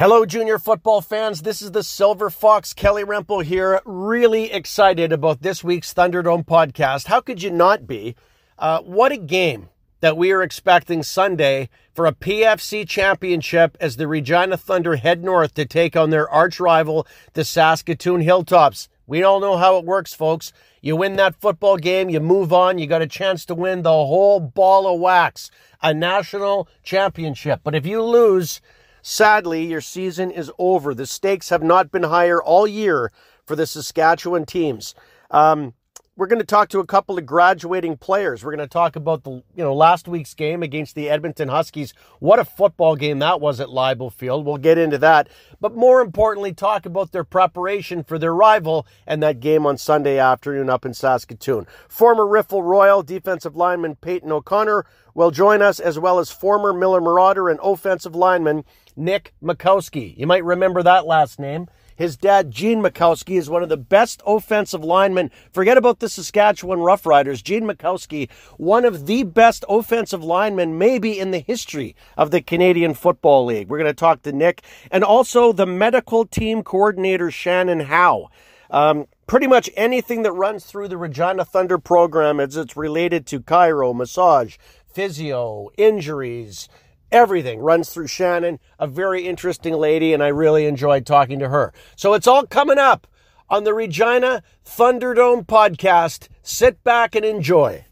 Hello, junior football fans. This is the Silver Fox Kelly Rempel here. Really excited about this week's Thunderdome podcast. How could you not be? Uh, what a game that we are expecting Sunday for a PFC championship as the Regina Thunder head north to take on their arch rival, the Saskatoon Hilltops. We all know how it works, folks. You win that football game, you move on, you got a chance to win the whole ball of wax, a national championship. But if you lose, Sadly, your season is over. The stakes have not been higher all year for the Saskatchewan teams. Um, we're going to talk to a couple of graduating players. We're going to talk about the you know last week's game against the Edmonton Huskies. What a football game that was at Leibel Field. We'll get into that, but more importantly, talk about their preparation for their rival and that game on Sunday afternoon up in Saskatoon. Former Riffel Royal defensive lineman Peyton O'Connor will join us, as well as former Miller Marauder and offensive lineman Nick Makowski. You might remember that last name. His dad, Gene Makowski, is one of the best offensive linemen. Forget about the Saskatchewan Roughriders. Gene Makowski, one of the best offensive linemen, maybe in the history of the Canadian Football League. We're going to talk to Nick and also the medical team coordinator, Shannon Howe. Um, pretty much anything that runs through the Regina Thunder program as it's related to chiro, massage, physio, injuries, Everything runs through Shannon, a very interesting lady, and I really enjoyed talking to her. So it's all coming up on the Regina Thunderdome podcast. Sit back and enjoy.